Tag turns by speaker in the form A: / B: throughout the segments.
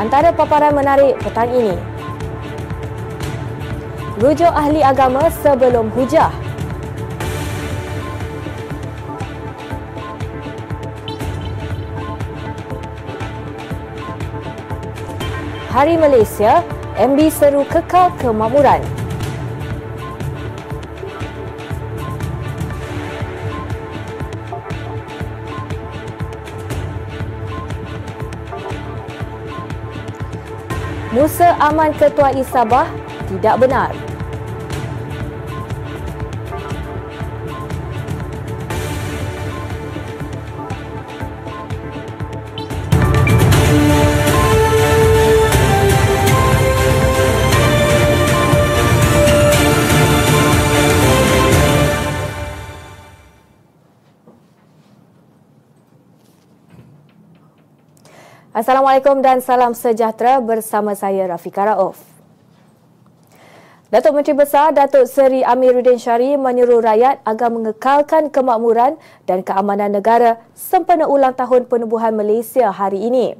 A: Antara paparan menarik petang ini. Rujuk ahli agama sebelum hujah. Hari Malaysia, MB seru kekal kemakmuran. Musa Aman Ketua Isabah tidak benar. Assalamualaikum dan salam sejahtera bersama saya Rafika Rauf. Datuk Menteri Besar Datuk Seri Amiruddin Syari menyuruh rakyat agar mengekalkan kemakmuran dan keamanan negara sempena ulang tahun penubuhan Malaysia hari ini.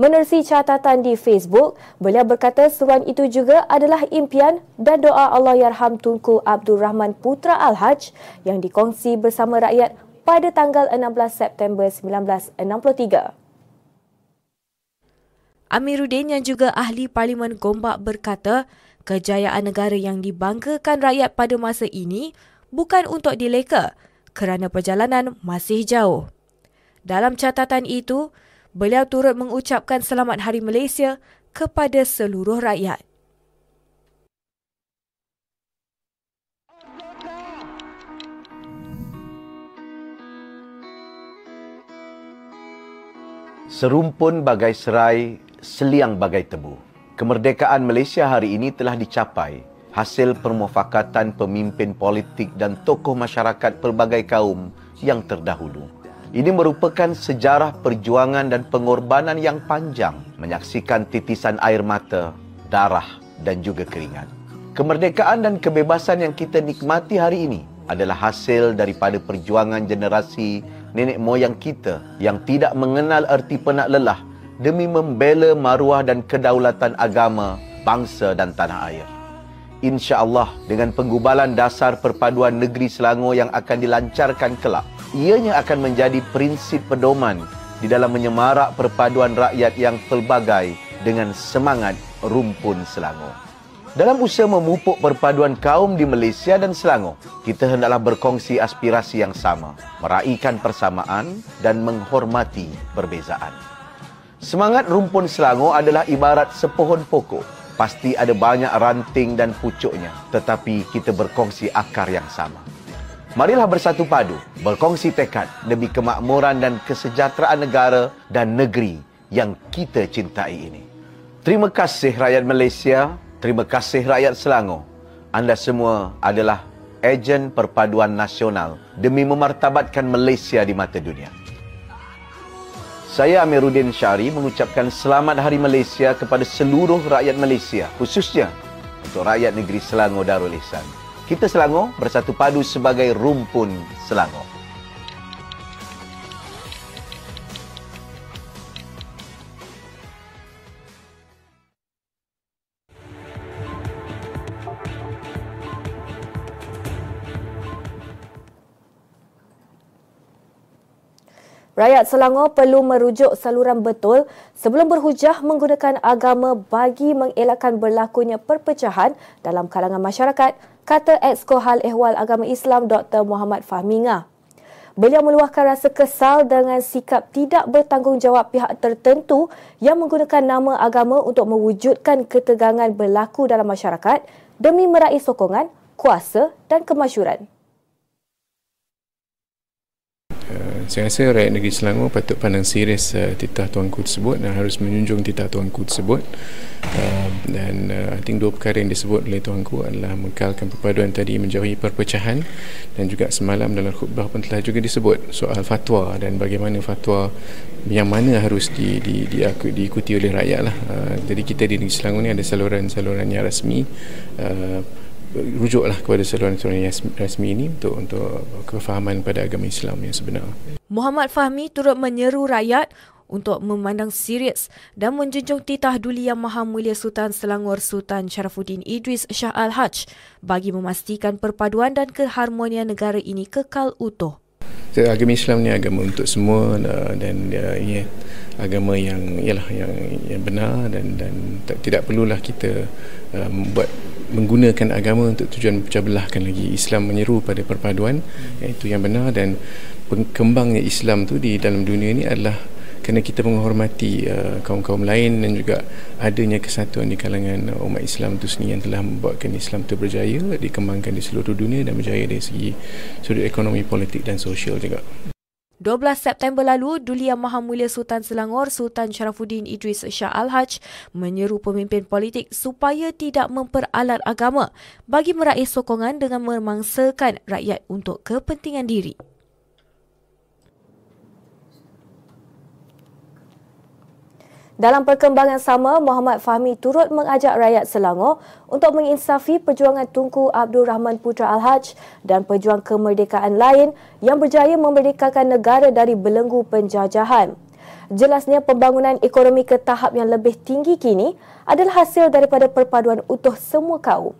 A: Menerusi catatan di Facebook, beliau berkata seruan itu juga adalah impian dan doa Allah Yarham Tunku Abdul Rahman Putra Al-Haj yang dikongsi bersama rakyat pada tanggal 16 September 1963. Amiruddin yang juga ahli Parlimen Gombak berkata, kejayaan negara yang dibanggakan rakyat pada masa ini bukan untuk dileka kerana perjalanan masih jauh. Dalam catatan itu, beliau turut mengucapkan selamat Hari Malaysia kepada seluruh rakyat.
B: Serumpun bagai serai seliang bagai tebu. Kemerdekaan Malaysia hari ini telah dicapai hasil permufakatan pemimpin politik dan tokoh masyarakat pelbagai kaum yang terdahulu. Ini merupakan sejarah perjuangan dan pengorbanan yang panjang menyaksikan titisan air mata, darah dan juga keringat. Kemerdekaan dan kebebasan yang kita nikmati hari ini adalah hasil daripada perjuangan generasi nenek moyang kita yang tidak mengenal erti penat lelah demi membela maruah dan kedaulatan agama, bangsa dan tanah air. Insya Allah dengan penggubalan dasar perpaduan negeri Selangor yang akan dilancarkan kelak, ianya akan menjadi prinsip pedoman di dalam menyemarak perpaduan rakyat yang pelbagai dengan semangat rumpun Selangor. Dalam usaha memupuk perpaduan kaum di Malaysia dan Selangor, kita hendaklah berkongsi aspirasi yang sama, meraihkan persamaan dan menghormati perbezaan. Semangat rumpun Selangor adalah ibarat sepohon pokok. Pasti ada banyak ranting dan pucuknya, tetapi kita berkongsi akar yang sama. Marilah bersatu padu, berkongsi tekad demi kemakmuran dan kesejahteraan negara dan negeri yang kita cintai ini. Terima kasih rakyat Malaysia, terima kasih rakyat Selangor. Anda semua adalah ejen perpaduan nasional demi memartabatkan Malaysia di mata dunia. Saya Amiruddin Syari mengucapkan selamat Hari Malaysia kepada seluruh rakyat Malaysia, khususnya untuk rakyat negeri Selangor Darul Ihsan. Kita Selangor bersatu padu sebagai rumpun Selangor.
A: Rakyat Selangor perlu merujuk saluran betul sebelum berhujah menggunakan agama bagi mengelakkan berlakunya perpecahan dalam kalangan masyarakat, kata Exco Hal Ehwal Agama Islam Dr. Muhammad Fahmi Ngah. Beliau meluahkan rasa kesal dengan sikap tidak bertanggungjawab pihak tertentu yang menggunakan nama agama untuk mewujudkan ketegangan berlaku dalam masyarakat demi meraih sokongan, kuasa dan kemasyuran.
C: Saya rasa rakyat negeri Selangor patut pandang serius uh, titah tuanku tersebut dan harus menjunjung titah tuanku tersebut uh, dan uh, I think dua perkara yang disebut oleh tuanku adalah mengkalkan perpaduan tadi menjauhi perpecahan dan juga semalam dalam khutbah pun telah juga disebut soal fatwa dan bagaimana fatwa yang mana harus di, di, di, di diikuti oleh rakyat lah. Uh, jadi kita di negeri Selangor ni ada saluran-saluran yang rasmi uh, rujuklah kepada saluran-saluran rasmi ini untuk untuk kefahaman pada agama Islam yang sebenar.
A: Muhammad Fahmi turut menyeru rakyat untuk memandang serius dan menjunjung titah duli Yang Maha Mulia Sultan Selangor Sultan Sharafuddin Idris Shah Al-Haj bagi memastikan perpaduan dan keharmonian negara ini kekal utuh
C: agama Islam ni agama untuk semua dan dia ini agama yang ialah yang yang benar dan dan tidak perlulah kita uh, membuat menggunakan agama untuk tujuan pecah belahkan lagi Islam menyeru pada perpaduan iaitu yang benar dan pengembangnya Islam tu di dalam dunia ini adalah kerana kita menghormati uh, kaum-kaum lain dan juga adanya kesatuan di kalangan uh, umat Islam itu sendiri yang telah membuatkan Islam itu berjaya dikembangkan di seluruh dunia dan berjaya dari segi sudut ekonomi, politik dan sosial juga.
A: 12 September lalu, Duli Yang Maha Mulia Sultan Selangor, Sultan Sharafuddin Idris Shah Al-Haj menyeru pemimpin politik supaya tidak memperalat agama bagi meraih sokongan dengan memangsakan rakyat untuk kepentingan diri. Dalam perkembangan sama, Muhammad Fahmi turut mengajak rakyat Selangor untuk menginsafi perjuangan Tunku Abdul Rahman Putra Al-Haj dan pejuang kemerdekaan lain yang berjaya memerdekakan negara dari belenggu penjajahan. Jelasnya pembangunan ekonomi ke tahap yang lebih tinggi kini adalah hasil daripada perpaduan utuh semua kaum.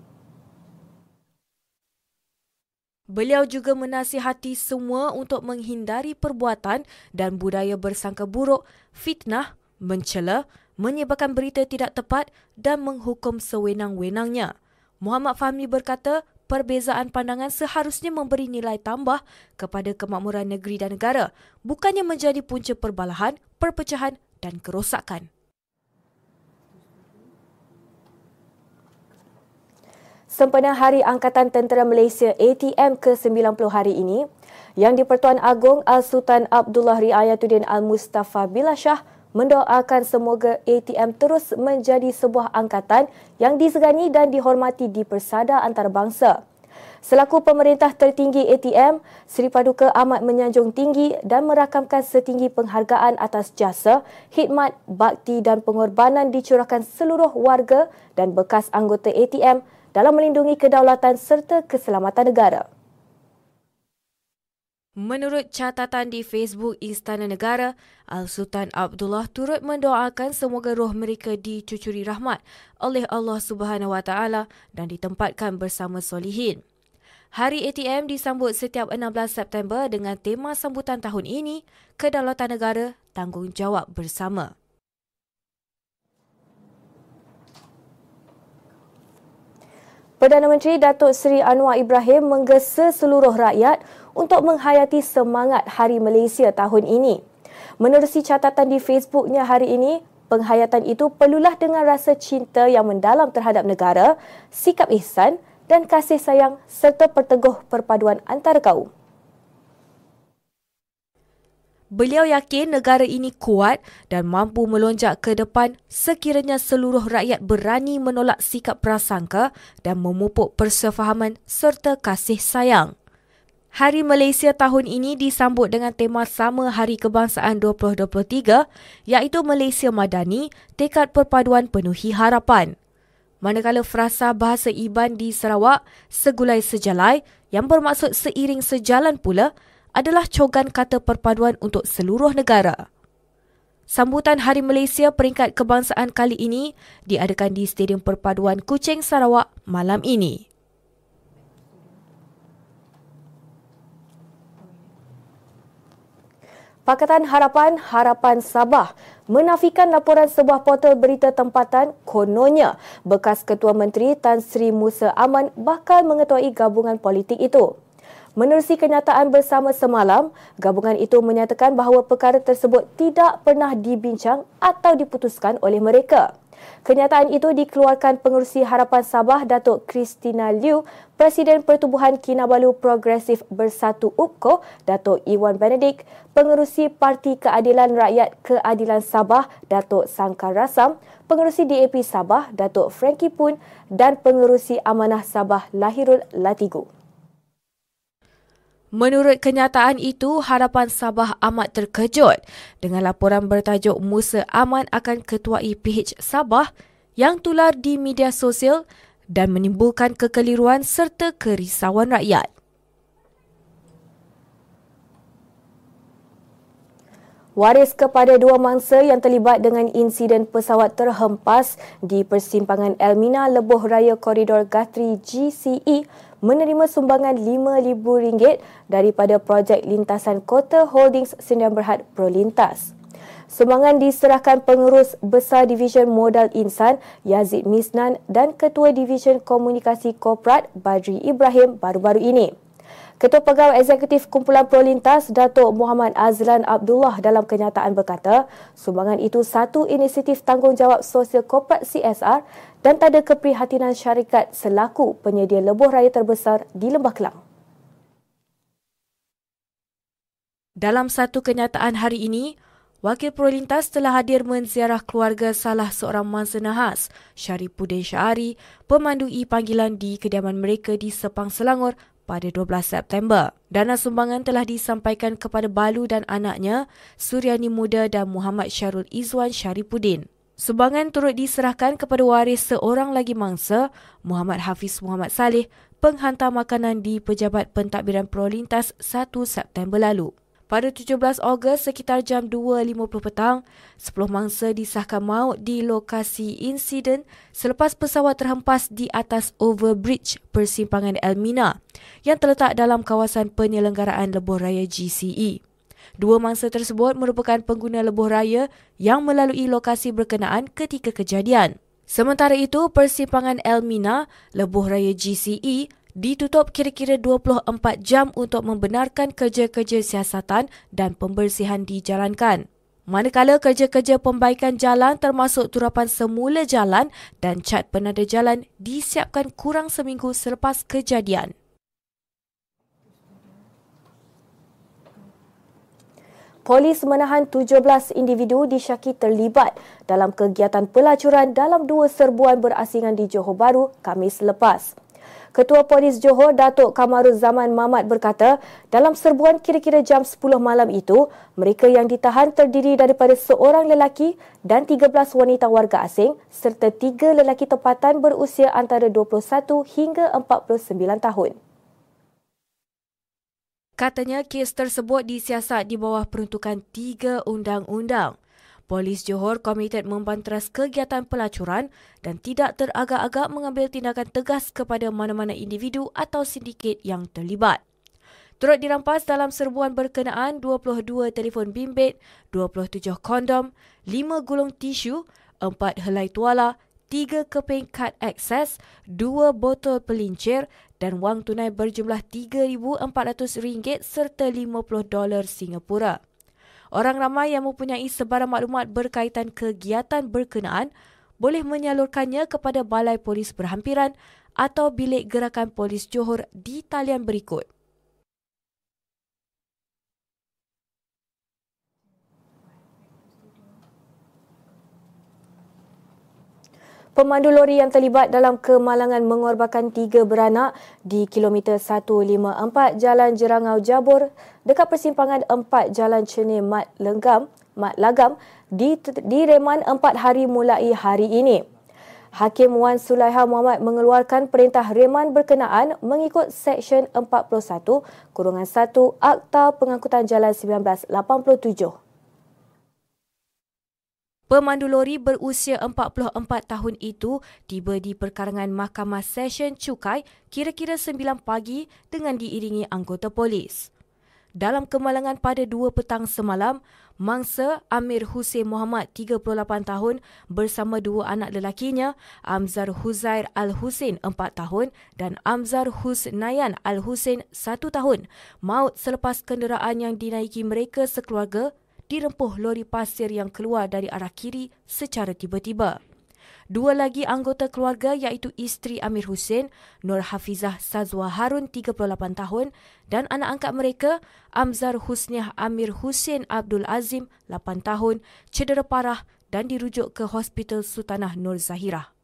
A: Beliau juga menasihati semua untuk menghindari perbuatan dan budaya bersangka buruk, fitnah, mencela, menyebarkan berita tidak tepat dan menghukum sewenang-wenangnya. Muhammad Fahmi berkata, perbezaan pandangan seharusnya memberi nilai tambah kepada kemakmuran negeri dan negara, bukannya menjadi punca perbalahan, perpecahan dan kerosakan. Sempena Hari Angkatan Tentera Malaysia ATM ke-90 hari ini, Yang di-Pertuan Agong Al-Sultan Abdullah Riayatuddin Al-Mustafa Billah Shah mendoakan semoga ATM terus menjadi sebuah angkatan yang disegani dan dihormati di persada antarabangsa. Selaku pemerintah tertinggi ATM, Seri Paduka amat menyanjung tinggi dan merakamkan setinggi penghargaan atas jasa, khidmat, bakti dan pengorbanan dicurahkan seluruh warga dan bekas anggota ATM dalam melindungi kedaulatan serta keselamatan negara. Menurut catatan di Facebook Istana Negara, Al-Sultan Abdullah turut mendoakan semoga roh mereka dicucuri rahmat oleh Allah Subhanahu Wa Taala dan ditempatkan bersama solihin. Hari ATM disambut setiap 16 September dengan tema sambutan tahun ini, Kedaulatan Negara Tanggungjawab Bersama. Perdana Menteri Datuk Seri Anwar Ibrahim menggesa seluruh rakyat untuk menghayati semangat Hari Malaysia tahun ini. Menerusi catatan di Facebooknya hari ini, penghayatan itu perlulah dengan rasa cinta yang mendalam terhadap negara, sikap ihsan dan kasih sayang serta perteguh perpaduan antara kaum. Beliau yakin negara ini kuat dan mampu melonjak ke depan sekiranya seluruh rakyat berani menolak sikap prasangka dan memupuk persefahaman serta kasih sayang. Hari Malaysia tahun ini disambut dengan tema sama Hari Kebangsaan 2023 iaitu Malaysia Madani, Tekad Perpaduan Penuhi Harapan. Manakala frasa bahasa Iban di Sarawak, segulai sejalai yang bermaksud seiring sejalan pula adalah cogan kata perpaduan untuk seluruh negara. Sambutan Hari Malaysia peringkat kebangsaan kali ini diadakan di Stadium Perpaduan Kuching Sarawak malam ini. Pakatan Harapan Harapan Sabah menafikan laporan sebuah portal berita tempatan kononnya bekas Ketua Menteri Tan Sri Musa Aman bakal mengetuai gabungan politik itu. Menerusi kenyataan bersama semalam, gabungan itu menyatakan bahawa perkara tersebut tidak pernah dibincang atau diputuskan oleh mereka. Kenyataan itu dikeluarkan pengurusi Harapan Sabah Datuk Christina Liu, Presiden Pertubuhan Kinabalu Progresif Bersatu UPKO Datuk Iwan Benedict, pengurusi Parti Keadilan Rakyat Keadilan Sabah Datuk Sangkar Rasam, pengurusi DAP Sabah Datuk Frankie Pun dan pengurusi Amanah Sabah Lahirul Latigu. Menurut kenyataan itu, Harapan Sabah amat terkejut dengan laporan bertajuk Musa Aman akan ketuai PH Sabah yang tular di media sosial dan menimbulkan kekeliruan serta kerisauan rakyat. Waris kepada dua mangsa yang terlibat dengan insiden pesawat terhempas di persimpangan Elmina Lebuh Raya Koridor Gatri GCE menerima sumbangan RM5,000 daripada projek lintasan Kota Holdings Sdn Berhad Prolintas. Sumbangan diserahkan pengurus besar Division Modal Insan Yazid Misnan dan Ketua Division Komunikasi Korporat Badri Ibrahim baru-baru ini. Ketua Pegawai Eksekutif Kumpulan Prolintas Datuk Muhammad Azlan Abdullah dalam kenyataan berkata, sumbangan itu satu inisiatif tanggungjawab sosial korporat CSR dan tak ada keprihatinan syarikat selaku penyedia lebuh raya terbesar di Lembah Kelang. Dalam satu kenyataan hari ini, Wakil Prolintas telah hadir menziarah keluarga salah seorang mangsa nahas, Syarifuddin Syahari, pemandu panggilan di kediaman mereka di Sepang Selangor pada 12 September. Dana sumbangan telah disampaikan kepada Balu dan anaknya, Suryani Muda dan Muhammad Syarul Izwan Syarifuddin. Sumbangan turut diserahkan kepada waris seorang lagi mangsa, Muhammad Hafiz Muhammad Saleh, penghantar makanan di Pejabat Pentadbiran Prolintas 1 September lalu. Pada 17 Ogos sekitar jam 2.50 petang, 10 mangsa disahkan maut di lokasi insiden selepas pesawat terhempas di atas overbridge persimpangan Elmina yang terletak dalam kawasan penyelenggaraan lebuh raya GCE. Dua mangsa tersebut merupakan pengguna lebuh raya yang melalui lokasi berkenaan ketika kejadian. Sementara itu, persimpangan Elmina, lebuh raya GCE ditutup kira-kira 24 jam untuk membenarkan kerja-kerja siasatan dan pembersihan dijalankan. Manakala kerja-kerja pembaikan jalan termasuk turapan semula jalan dan cat penada jalan disiapkan kurang seminggu selepas kejadian. Polis menahan 17 individu disyaki terlibat dalam kegiatan pelacuran dalam dua serbuan berasingan di Johor Bahru Kamis lepas. Ketua Polis Johor Datuk Kamaruz Zaman Mamat berkata, dalam serbuan kira-kira jam 10 malam itu, mereka yang ditahan terdiri daripada seorang lelaki dan 13 wanita warga asing serta tiga lelaki tempatan berusia antara 21 hingga 49 tahun. Katanya kes tersebut disiasat di bawah peruntukan tiga undang-undang. Polis Johor komited membanteras kegiatan pelacuran dan tidak teragak-agak mengambil tindakan tegas kepada mana-mana individu atau sindiket yang terlibat. Turut dirampas dalam serbuan berkenaan 22 telefon bimbit, 27 kondom, 5 gulung tisu, 4 helai tuala, 3 keping kad akses, 2 botol pelincir dan wang tunai berjumlah RM3,400 serta $50 Singapura. Orang ramai yang mempunyai sebarang maklumat berkaitan kegiatan berkenaan boleh menyalurkannya kepada Balai Polis Berhampiran atau Bilik Gerakan Polis Johor di talian berikut. Pemandu lori yang terlibat dalam kemalangan mengorbankan tiga beranak di kilometer 154 Jalan Jerangau Jabur dekat persimpangan 4 Jalan Cenir Mat Lenggam, Mat Lagam direman empat hari mulai hari ini. Hakim Wan Sulaiha Muhammad mengeluarkan perintah reman berkenaan mengikut Seksyen 41 Kurungan 1 Akta Pengangkutan Jalan 1987. Pemandu lori berusia 44 tahun itu tiba di perkarangan Mahkamah Session Cukai kira-kira 9 pagi dengan diiringi anggota polis. Dalam kemalangan pada 2 petang semalam, mangsa Amir Hussein Muhammad 38 tahun bersama dua anak lelakinya, Amzar Huzair Al-Hussein 4 tahun dan Amzar Husnayan Al-Hussein 1 tahun, maut selepas kenderaan yang dinaiki mereka sekeluarga dirempuh lori pasir yang keluar dari arah kiri secara tiba-tiba. Dua lagi anggota keluarga iaitu isteri Amir Hussein, Nur Hafizah Sazwa Harun 38 tahun dan anak angkat mereka Amzar Husniah Amir Hussein Abdul Azim 8 tahun cedera parah dan dirujuk ke Hospital Sultanah Nur Zahirah.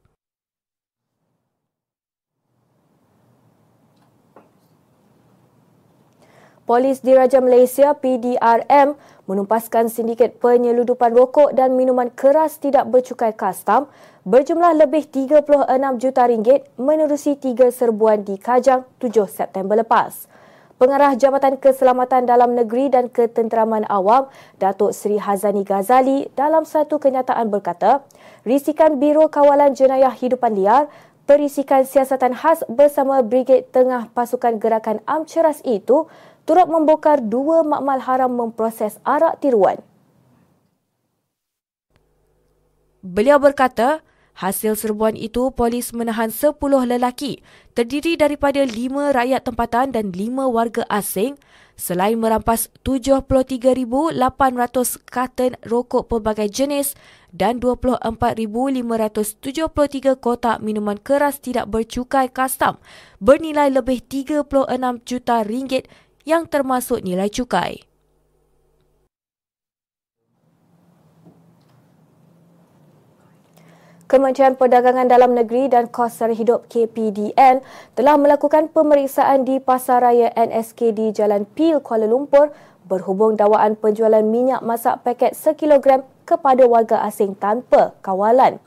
A: Polis Diraja Malaysia PDRM menumpaskan sindiket penyeludupan rokok dan minuman keras tidak bercukai kastam berjumlah lebih 36 juta ringgit menerusi tiga serbuan di Kajang 7 September lepas. Pengarah Jabatan Keselamatan Dalam Negeri dan Ketenteraman Awam, Datuk Seri Hazani Ghazali dalam satu kenyataan berkata, risikan Biro Kawalan Jenayah Hidupan Liar perisikan siasatan khas bersama Brigade Tengah Pasukan Gerakan Am Ceras itu turut membongkar dua makmal haram memproses arak tiruan. Beliau berkata, hasil serbuan itu polis menahan 10 lelaki terdiri daripada 5 rakyat tempatan dan 5 warga asing selain merampas 73,800 karton rokok pelbagai jenis dan 24,573 kotak minuman keras tidak bercukai kastam bernilai lebih 36 juta ringgit yang termasuk nilai cukai. Kementerian Perdagangan Dalam Negeri dan Kos Sara Hidup KPDN telah melakukan pemeriksaan di Pasaraya NSK di Jalan Pil, Kuala Lumpur berhubung dakwaan penjualan minyak masak paket sekilogram kepada warga asing tanpa kawalan.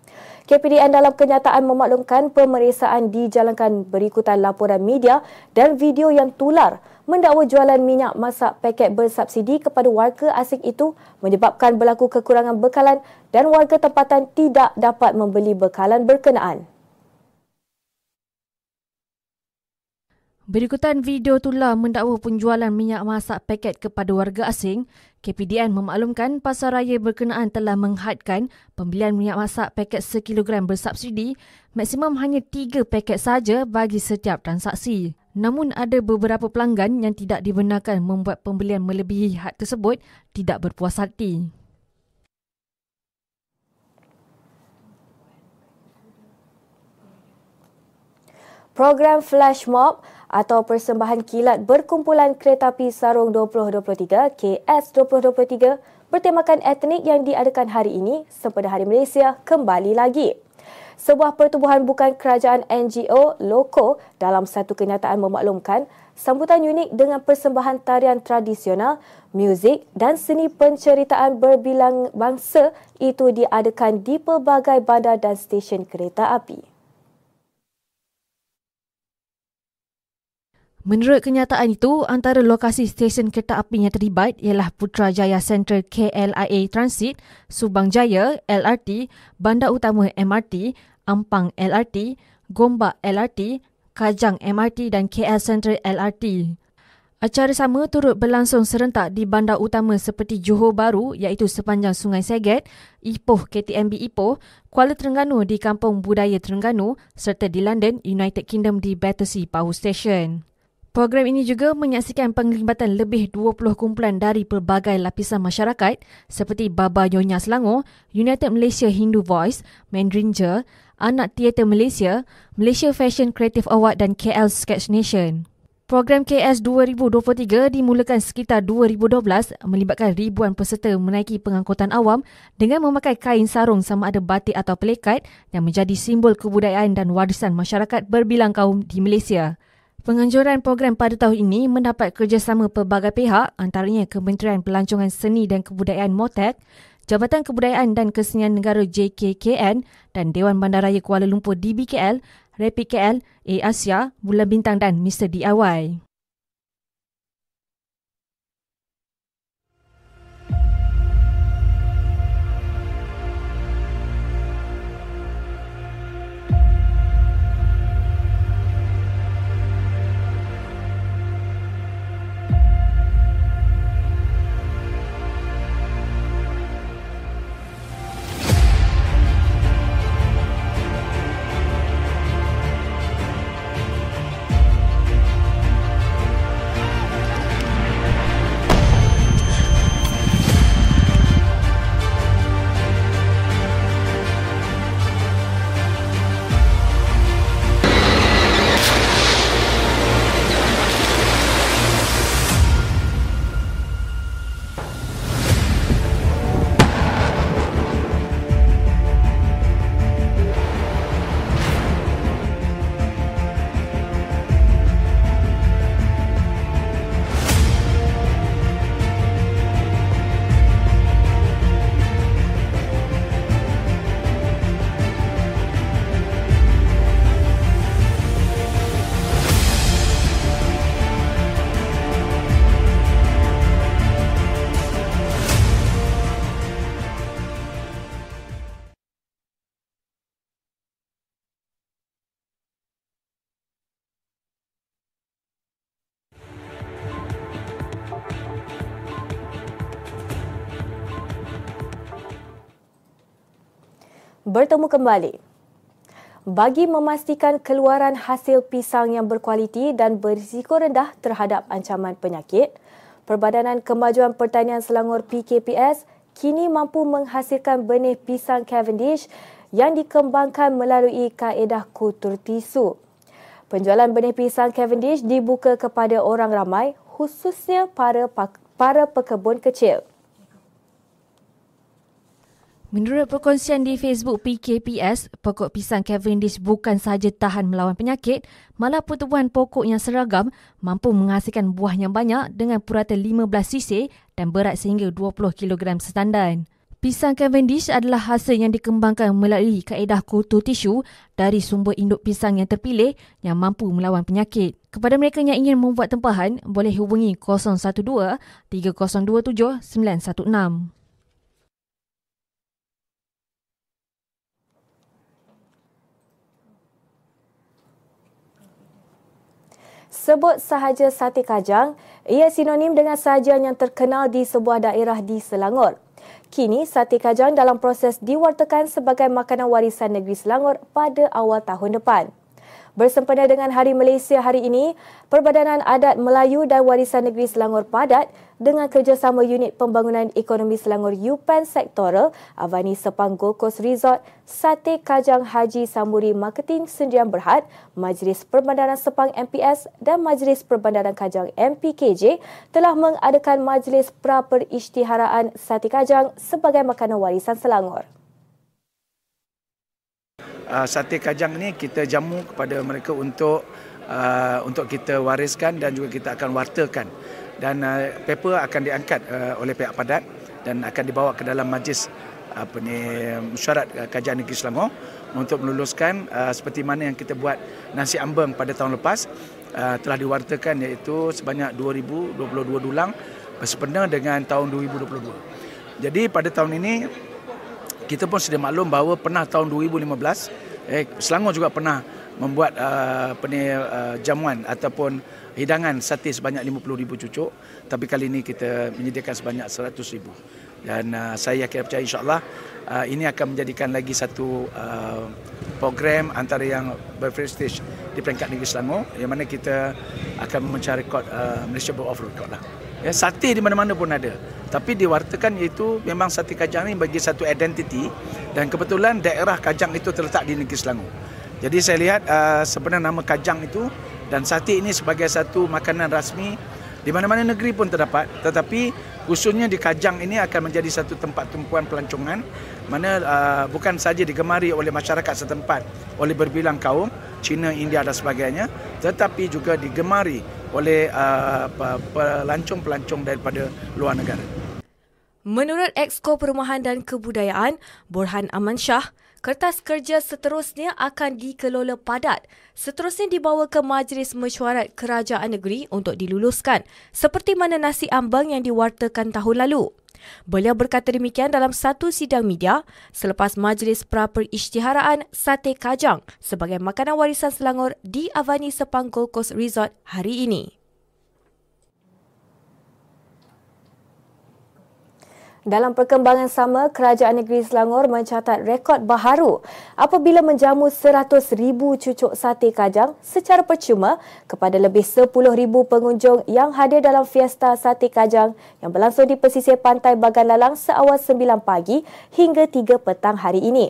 A: KPDN dalam kenyataan memaklumkan pemeriksaan dijalankan berikutan laporan media dan video yang tular mendakwa jualan minyak masak paket bersubsidi kepada warga asing itu menyebabkan berlaku kekurangan bekalan dan warga tempatan tidak dapat membeli bekalan berkenaan.
D: Berikutan video tular mendakwa penjualan minyak masak paket kepada warga asing, KPDN memaklumkan pasaraya berkenaan telah menghadkan pembelian minyak masak paket sekilogram bersubsidi maksimum hanya tiga paket saja bagi setiap transaksi. Namun ada beberapa pelanggan yang tidak dibenarkan membuat pembelian melebihi had tersebut tidak berpuas hati.
A: Program Flash Mob atau persembahan kilat berkumpulan kereta api Sarung 2023 KS 2023 bertemakan etnik yang diadakan hari ini sempena Hari Malaysia kembali lagi. Sebuah pertubuhan bukan kerajaan NGO Loko dalam satu kenyataan memaklumkan sambutan unik dengan persembahan tarian tradisional, muzik dan seni penceritaan berbilang bangsa itu diadakan di pelbagai bandar dan stesen kereta api.
D: Menurut kenyataan itu, antara lokasi stesen kereta api yang terlibat ialah Putrajaya Central KLIA Transit, Subang Jaya LRT, Bandar Utama MRT, Ampang LRT, Gombak LRT, Kajang MRT dan KL Central LRT. Acara sama turut berlangsung serentak di bandar utama seperti Johor Bahru iaitu sepanjang Sungai Seget, Ipoh KTMB Ipoh, Kuala Terengganu di Kampung Budaya Terengganu serta di London, United Kingdom di Battersea Power Station. Program ini juga menyaksikan penglibatan lebih 20 kumpulan dari pelbagai lapisan masyarakat seperti Baba Nyonya Selangor, United Malaysia Hindu Voice, Mandrinja, Anak Teater Malaysia, Malaysia Fashion Creative Award dan KL Sketch Nation. Program KS 2023 dimulakan sekitar 2012 melibatkan ribuan peserta menaiki pengangkutan awam dengan memakai kain sarung sama ada batik atau pelekat yang menjadi simbol kebudayaan dan warisan masyarakat berbilang kaum di Malaysia. Penganjuran program pada tahun ini mendapat kerjasama pelbagai pihak antaranya Kementerian Pelancongan Seni dan Kebudayaan MOTEK, Jabatan Kebudayaan dan Kesenian Negara JKKN dan Dewan Bandaraya Kuala Lumpur DBKL, Rapid KL, A Asia, Bulan Bintang dan Mr. DIY.
A: Bertemu kembali. Bagi memastikan keluaran hasil pisang yang berkualiti dan berisiko rendah terhadap ancaman penyakit, Perbadanan Kemajuan Pertanian Selangor PKPS kini mampu menghasilkan benih pisang Cavendish yang dikembangkan melalui kaedah kultur tisu. Penjualan benih pisang Cavendish dibuka kepada orang ramai khususnya para para pekebun kecil.
D: Menurut perkongsian di Facebook PKPS, pokok pisang Cavendish bukan sahaja tahan melawan penyakit, malah pertumbuhan pokok yang seragam mampu menghasilkan buah yang banyak dengan purata 15 cc dan berat sehingga 20 kg setandan. Pisang Cavendish adalah hasil yang dikembangkan melalui kaedah kultur tisu dari sumber induk pisang yang terpilih yang mampu melawan penyakit. Kepada mereka yang ingin membuat tempahan, boleh hubungi 012 3027 916.
A: Sebut sahaja sate kajang, ia sinonim dengan sajian yang terkenal di sebuah daerah di Selangor. Kini, sate kajang dalam proses diwartakan sebagai makanan warisan negeri Selangor pada awal tahun depan. Bersempena dengan Hari Malaysia hari ini, Perbadanan Adat Melayu dan Warisan Negeri Selangor Padat dengan kerjasama Unit Pembangunan Ekonomi Selangor UPEN Sektoral, Avani Sepang Gold Coast Resort, Sate Kajang Haji Samuri Marketing Sendirian Berhad, Majlis Perbandaran Sepang MPS dan Majlis Perbandaran Kajang MPKJ telah mengadakan Majlis Pra-Perisytiharaan Sate Kajang sebagai makanan warisan Selangor
E: uh, sate kajang ni kita jamu kepada mereka untuk uh, untuk kita wariskan dan juga kita akan wartakan dan uh, paper akan diangkat uh, oleh pihak padat dan akan dibawa ke dalam majlis apa ni mesyuarat kajian negeri Selangor untuk meluluskan uh, seperti mana yang kita buat nasi ambeng pada tahun lepas uh, telah diwartakan iaitu sebanyak 2022 dulang bersempena dengan tahun 2022. Jadi pada tahun ini kita pun sudah maklum bahawa pernah tahun 2015 eh Selangor juga pernah membuat uh, uh, jamuan ataupun hidangan sate sebanyak 50,000 cucuk tapi kali ini kita menyediakan sebanyak 100,000 dan uh, saya yakin percaya insyaallah uh, ini akan menjadikan lagi satu uh, program antara yang berprestij di peringkat negeri Selangor yang mana kita akan mencari rekod uh, Malaysia Book of Record lah. Ya, sate di mana-mana pun ada. Tapi diwartakan iaitu memang sate kajang ini bagi satu identiti dan kebetulan daerah kajang itu terletak di negeri Selangor. Jadi saya lihat uh, sebenarnya nama kajang itu dan sate ini sebagai satu makanan rasmi di mana-mana negeri pun terdapat tetapi khususnya di Kajang ini akan menjadi satu tempat tumpuan pelancongan mana uh, bukan saja digemari oleh masyarakat setempat oleh berbilang kaum Cina, India dan sebagainya tetapi juga digemari oleh uh, pelancong-pelancong daripada luar negara.
A: Menurut Exko Perumahan dan Kebudayaan, Borhan Aman Shah, kertas kerja seterusnya akan dikelola padat. Seterusnya dibawa ke Majlis Mesyuarat Kerajaan Negeri untuk diluluskan, seperti mana nasi ambang yang diwartakan tahun lalu. Beliau berkata demikian dalam satu sidang media selepas Majlis Pra-Perisytiharaan Sate Kajang sebagai makanan warisan Selangor di Avani Sepang Gold Coast Resort hari ini. Dalam perkembangan sama, Kerajaan Negeri Selangor mencatat rekod baharu apabila menjamu 100,000 cucuk sate kajang secara percuma kepada lebih 10,000 pengunjung yang hadir dalam fiesta sate kajang yang berlangsung di pesisir pantai Bagan Lalang seawal 9 pagi hingga 3 petang hari ini.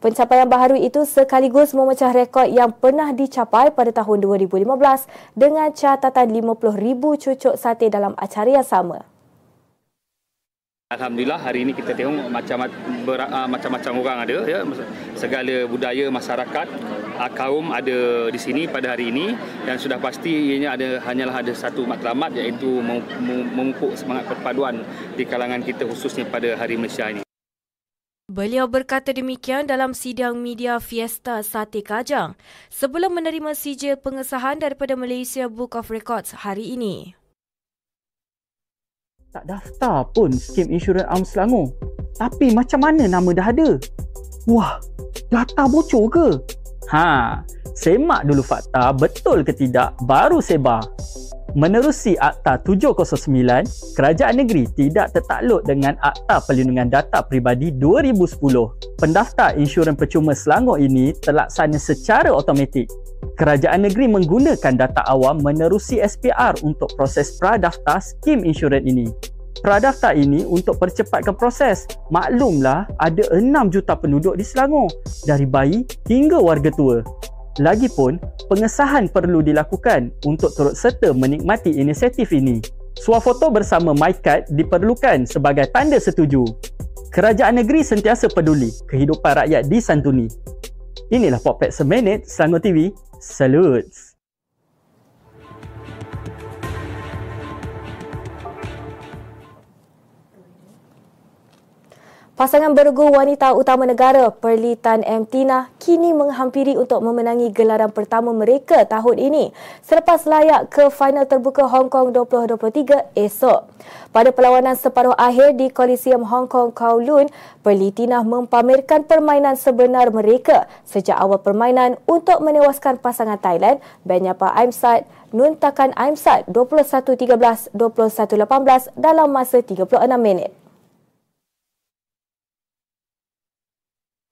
A: Pencapaian baharu itu sekaligus memecah rekod yang pernah dicapai pada tahun 2015 dengan catatan 50,000 cucuk sate dalam acara yang sama.
F: Alhamdulillah hari ini kita tengok macam ah, macam-macam orang ada ya. Segala budaya masyarakat ah, kaum ada di sini pada hari ini. Dan sudah pasti ianya ada hanyalah ada satu matlamat iaitu memupuk semangat perpaduan di kalangan kita khususnya pada hari Malaysia ini.
A: Beliau berkata demikian dalam sidang media Fiesta Sate Kajang sebelum menerima sijil pengesahan daripada Malaysia Book of Records hari ini
G: tak daftar pun skim insurans Am Selangor. Tapi macam mana nama dah ada? Wah, data bocor ke? Ha, semak dulu fakta betul ke tidak baru sebar. Menerusi Akta 709, Kerajaan Negeri tidak tertakluk dengan Akta Perlindungan Data Pribadi 2010. Pendaftar insurans percuma Selangor ini terlaksana secara automatik. Kerajaan Negeri menggunakan data awam menerusi SPR untuk proses pradaftar skim insurans ini. Pradaftar ini untuk percepatkan proses. Maklumlah ada 6 juta penduduk di Selangor, dari bayi hingga warga tua. Lagipun, pengesahan perlu dilakukan untuk turut serta menikmati inisiatif ini. Swafoto bersama MyCard diperlukan sebagai tanda setuju. Kerajaan negeri sentiasa peduli kehidupan rakyat disantuni. Inilah Popet Seminit Selangor TV. Salutes!
A: Pasangan bergu wanita utama negara Perlitan M. Tina kini menghampiri untuk memenangi gelaran pertama mereka tahun ini selepas layak ke final terbuka Hong Kong 2023 esok. Pada perlawanan separuh akhir di Coliseum Hong Kong Kowloon, Perlitina mempamerkan permainan sebenar mereka sejak awal permainan untuk menewaskan pasangan Thailand Benyapa Aimsat Nun Takan Aimsat 21-13, 21-18 dalam masa 36 minit.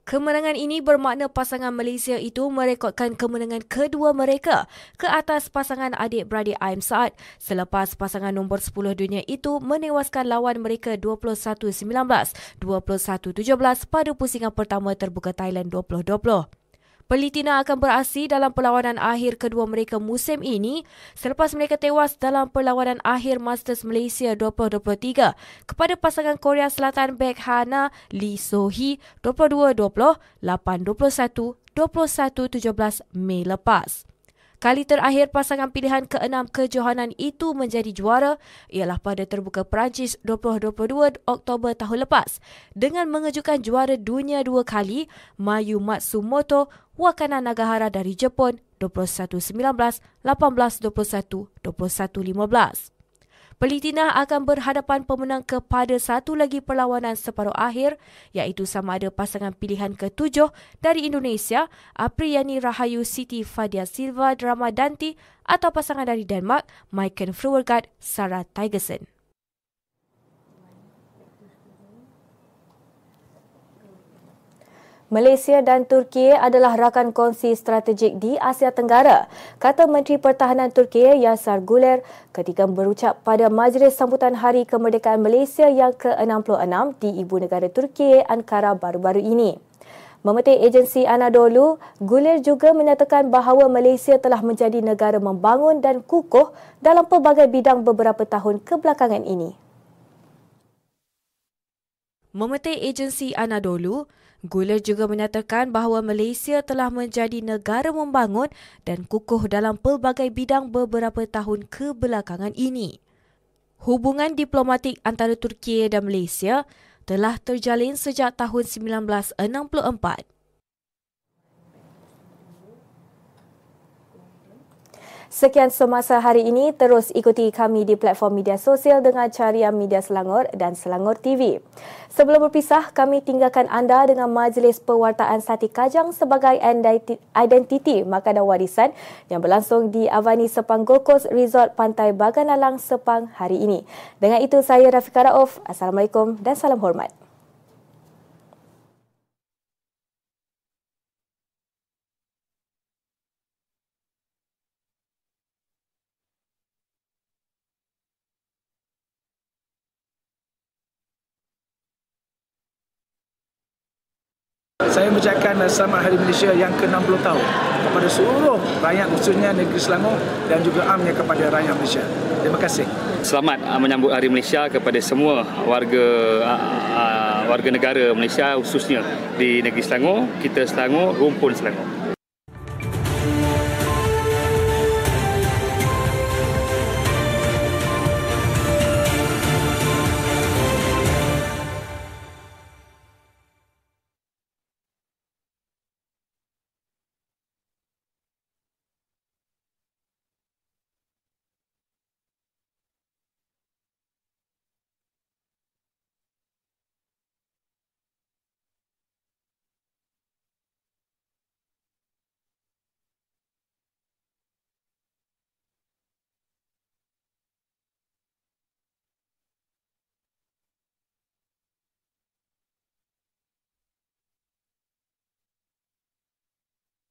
A: Kemenangan ini bermakna pasangan Malaysia itu merekodkan kemenangan kedua mereka ke atas pasangan adik-beradik Aim Saad selepas pasangan nombor 10 dunia itu menewaskan lawan mereka 21-19, 21-17 pada pusingan pertama terbuka Thailand 2020. Pelitina akan beraksi dalam perlawanan akhir kedua mereka musim ini selepas mereka tewas dalam perlawanan akhir Masters Malaysia 2023 kepada pasangan Korea Selatan Baek Hana Lee So Hee 22-20, 8-21, 21-17 Mei lepas. Kali terakhir pasangan pilihan ke-6 kejohanan itu menjadi juara ialah pada terbuka Perancis 2022 Oktober tahun lepas dengan mengejutkan juara dunia dua kali Mayu Matsumoto Wakana Nagahara dari Jepun 21-19, 18-21, 21-15. Pelitina akan berhadapan pemenang kepada satu lagi perlawanan separuh akhir iaitu sama ada pasangan pilihan ketujuh dari Indonesia Apriyani Rahayu Siti Fadia Silva Drama Danti atau pasangan dari Denmark Maiken Fruergaard Sarah Tigerson. Malaysia dan Turki adalah rakan kongsi strategik di Asia Tenggara, kata Menteri Pertahanan Turki Yasar Guler ketika berucap pada Majlis Sambutan Hari Kemerdekaan Malaysia yang ke-66 di Ibu Negara Turki, Ankara baru-baru ini. Memetik agensi Anadolu, Guler juga menyatakan bahawa Malaysia telah menjadi negara membangun dan kukuh dalam pelbagai bidang beberapa tahun kebelakangan ini. Memetik agensi Anadolu, Guler juga menyatakan bahawa Malaysia telah menjadi negara membangun dan kukuh dalam pelbagai bidang beberapa tahun kebelakangan ini. Hubungan diplomatik antara Turki dan Malaysia telah terjalin sejak tahun 1964. Sekian semasa hari ini, terus ikuti kami di platform media sosial dengan carian Media Selangor dan Selangor TV. Sebelum berpisah, kami tinggalkan anda dengan Majlis Pewartaan Sati Kajang sebagai identiti makanan warisan yang berlangsung di Avani Sepang Gold Coast Resort Pantai Baganalang Sepang hari ini. Dengan itu, saya Rafika Rauf. Assalamualaikum dan salam hormat.
E: Saya mengucapkan selamat Hari Malaysia yang ke-60 tahun kepada seluruh rakyat khususnya negeri Selangor dan juga amnya kepada rakyat Malaysia. Terima kasih.
F: Selamat uh, menyambut Hari Malaysia kepada semua warga uh, uh, warga negara Malaysia khususnya di negeri Selangor, kita Selangor, rumpun Selangor.